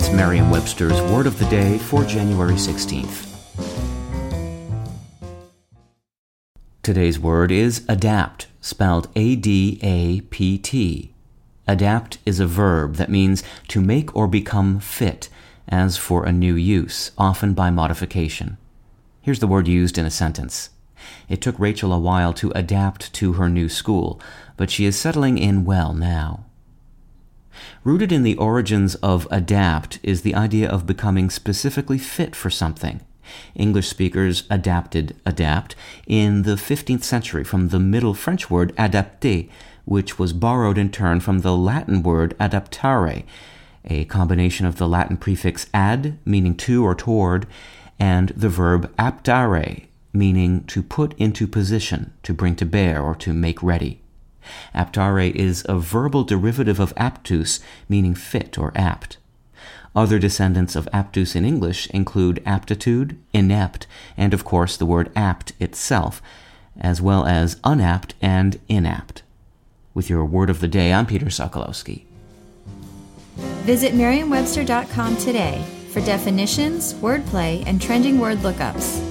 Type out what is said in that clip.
It's Merriam-Webster's Word of the Day for January 16th. Today's word is adapt, spelled A-D-A-P-T. Adapt is a verb that means to make or become fit, as for a new use, often by modification. Here's the word used in a sentence. It took Rachel a while to adapt to her new school, but she is settling in well now. Rooted in the origins of adapt is the idea of becoming specifically fit for something. English speakers adapted adapt in the 15th century from the Middle French word adapter, which was borrowed in turn from the Latin word adaptare, a combination of the Latin prefix ad, meaning to or toward, and the verb aptare, meaning to put into position, to bring to bear, or to make ready. Aptare is a verbal derivative of aptus, meaning fit or apt. Other descendants of aptus in English include aptitude, inept, and of course the word apt itself, as well as unapt and inapt. With your word of the day, I'm Peter Sokolowski. Visit Merriam-Webster.com today for definitions, wordplay, and trending word lookups.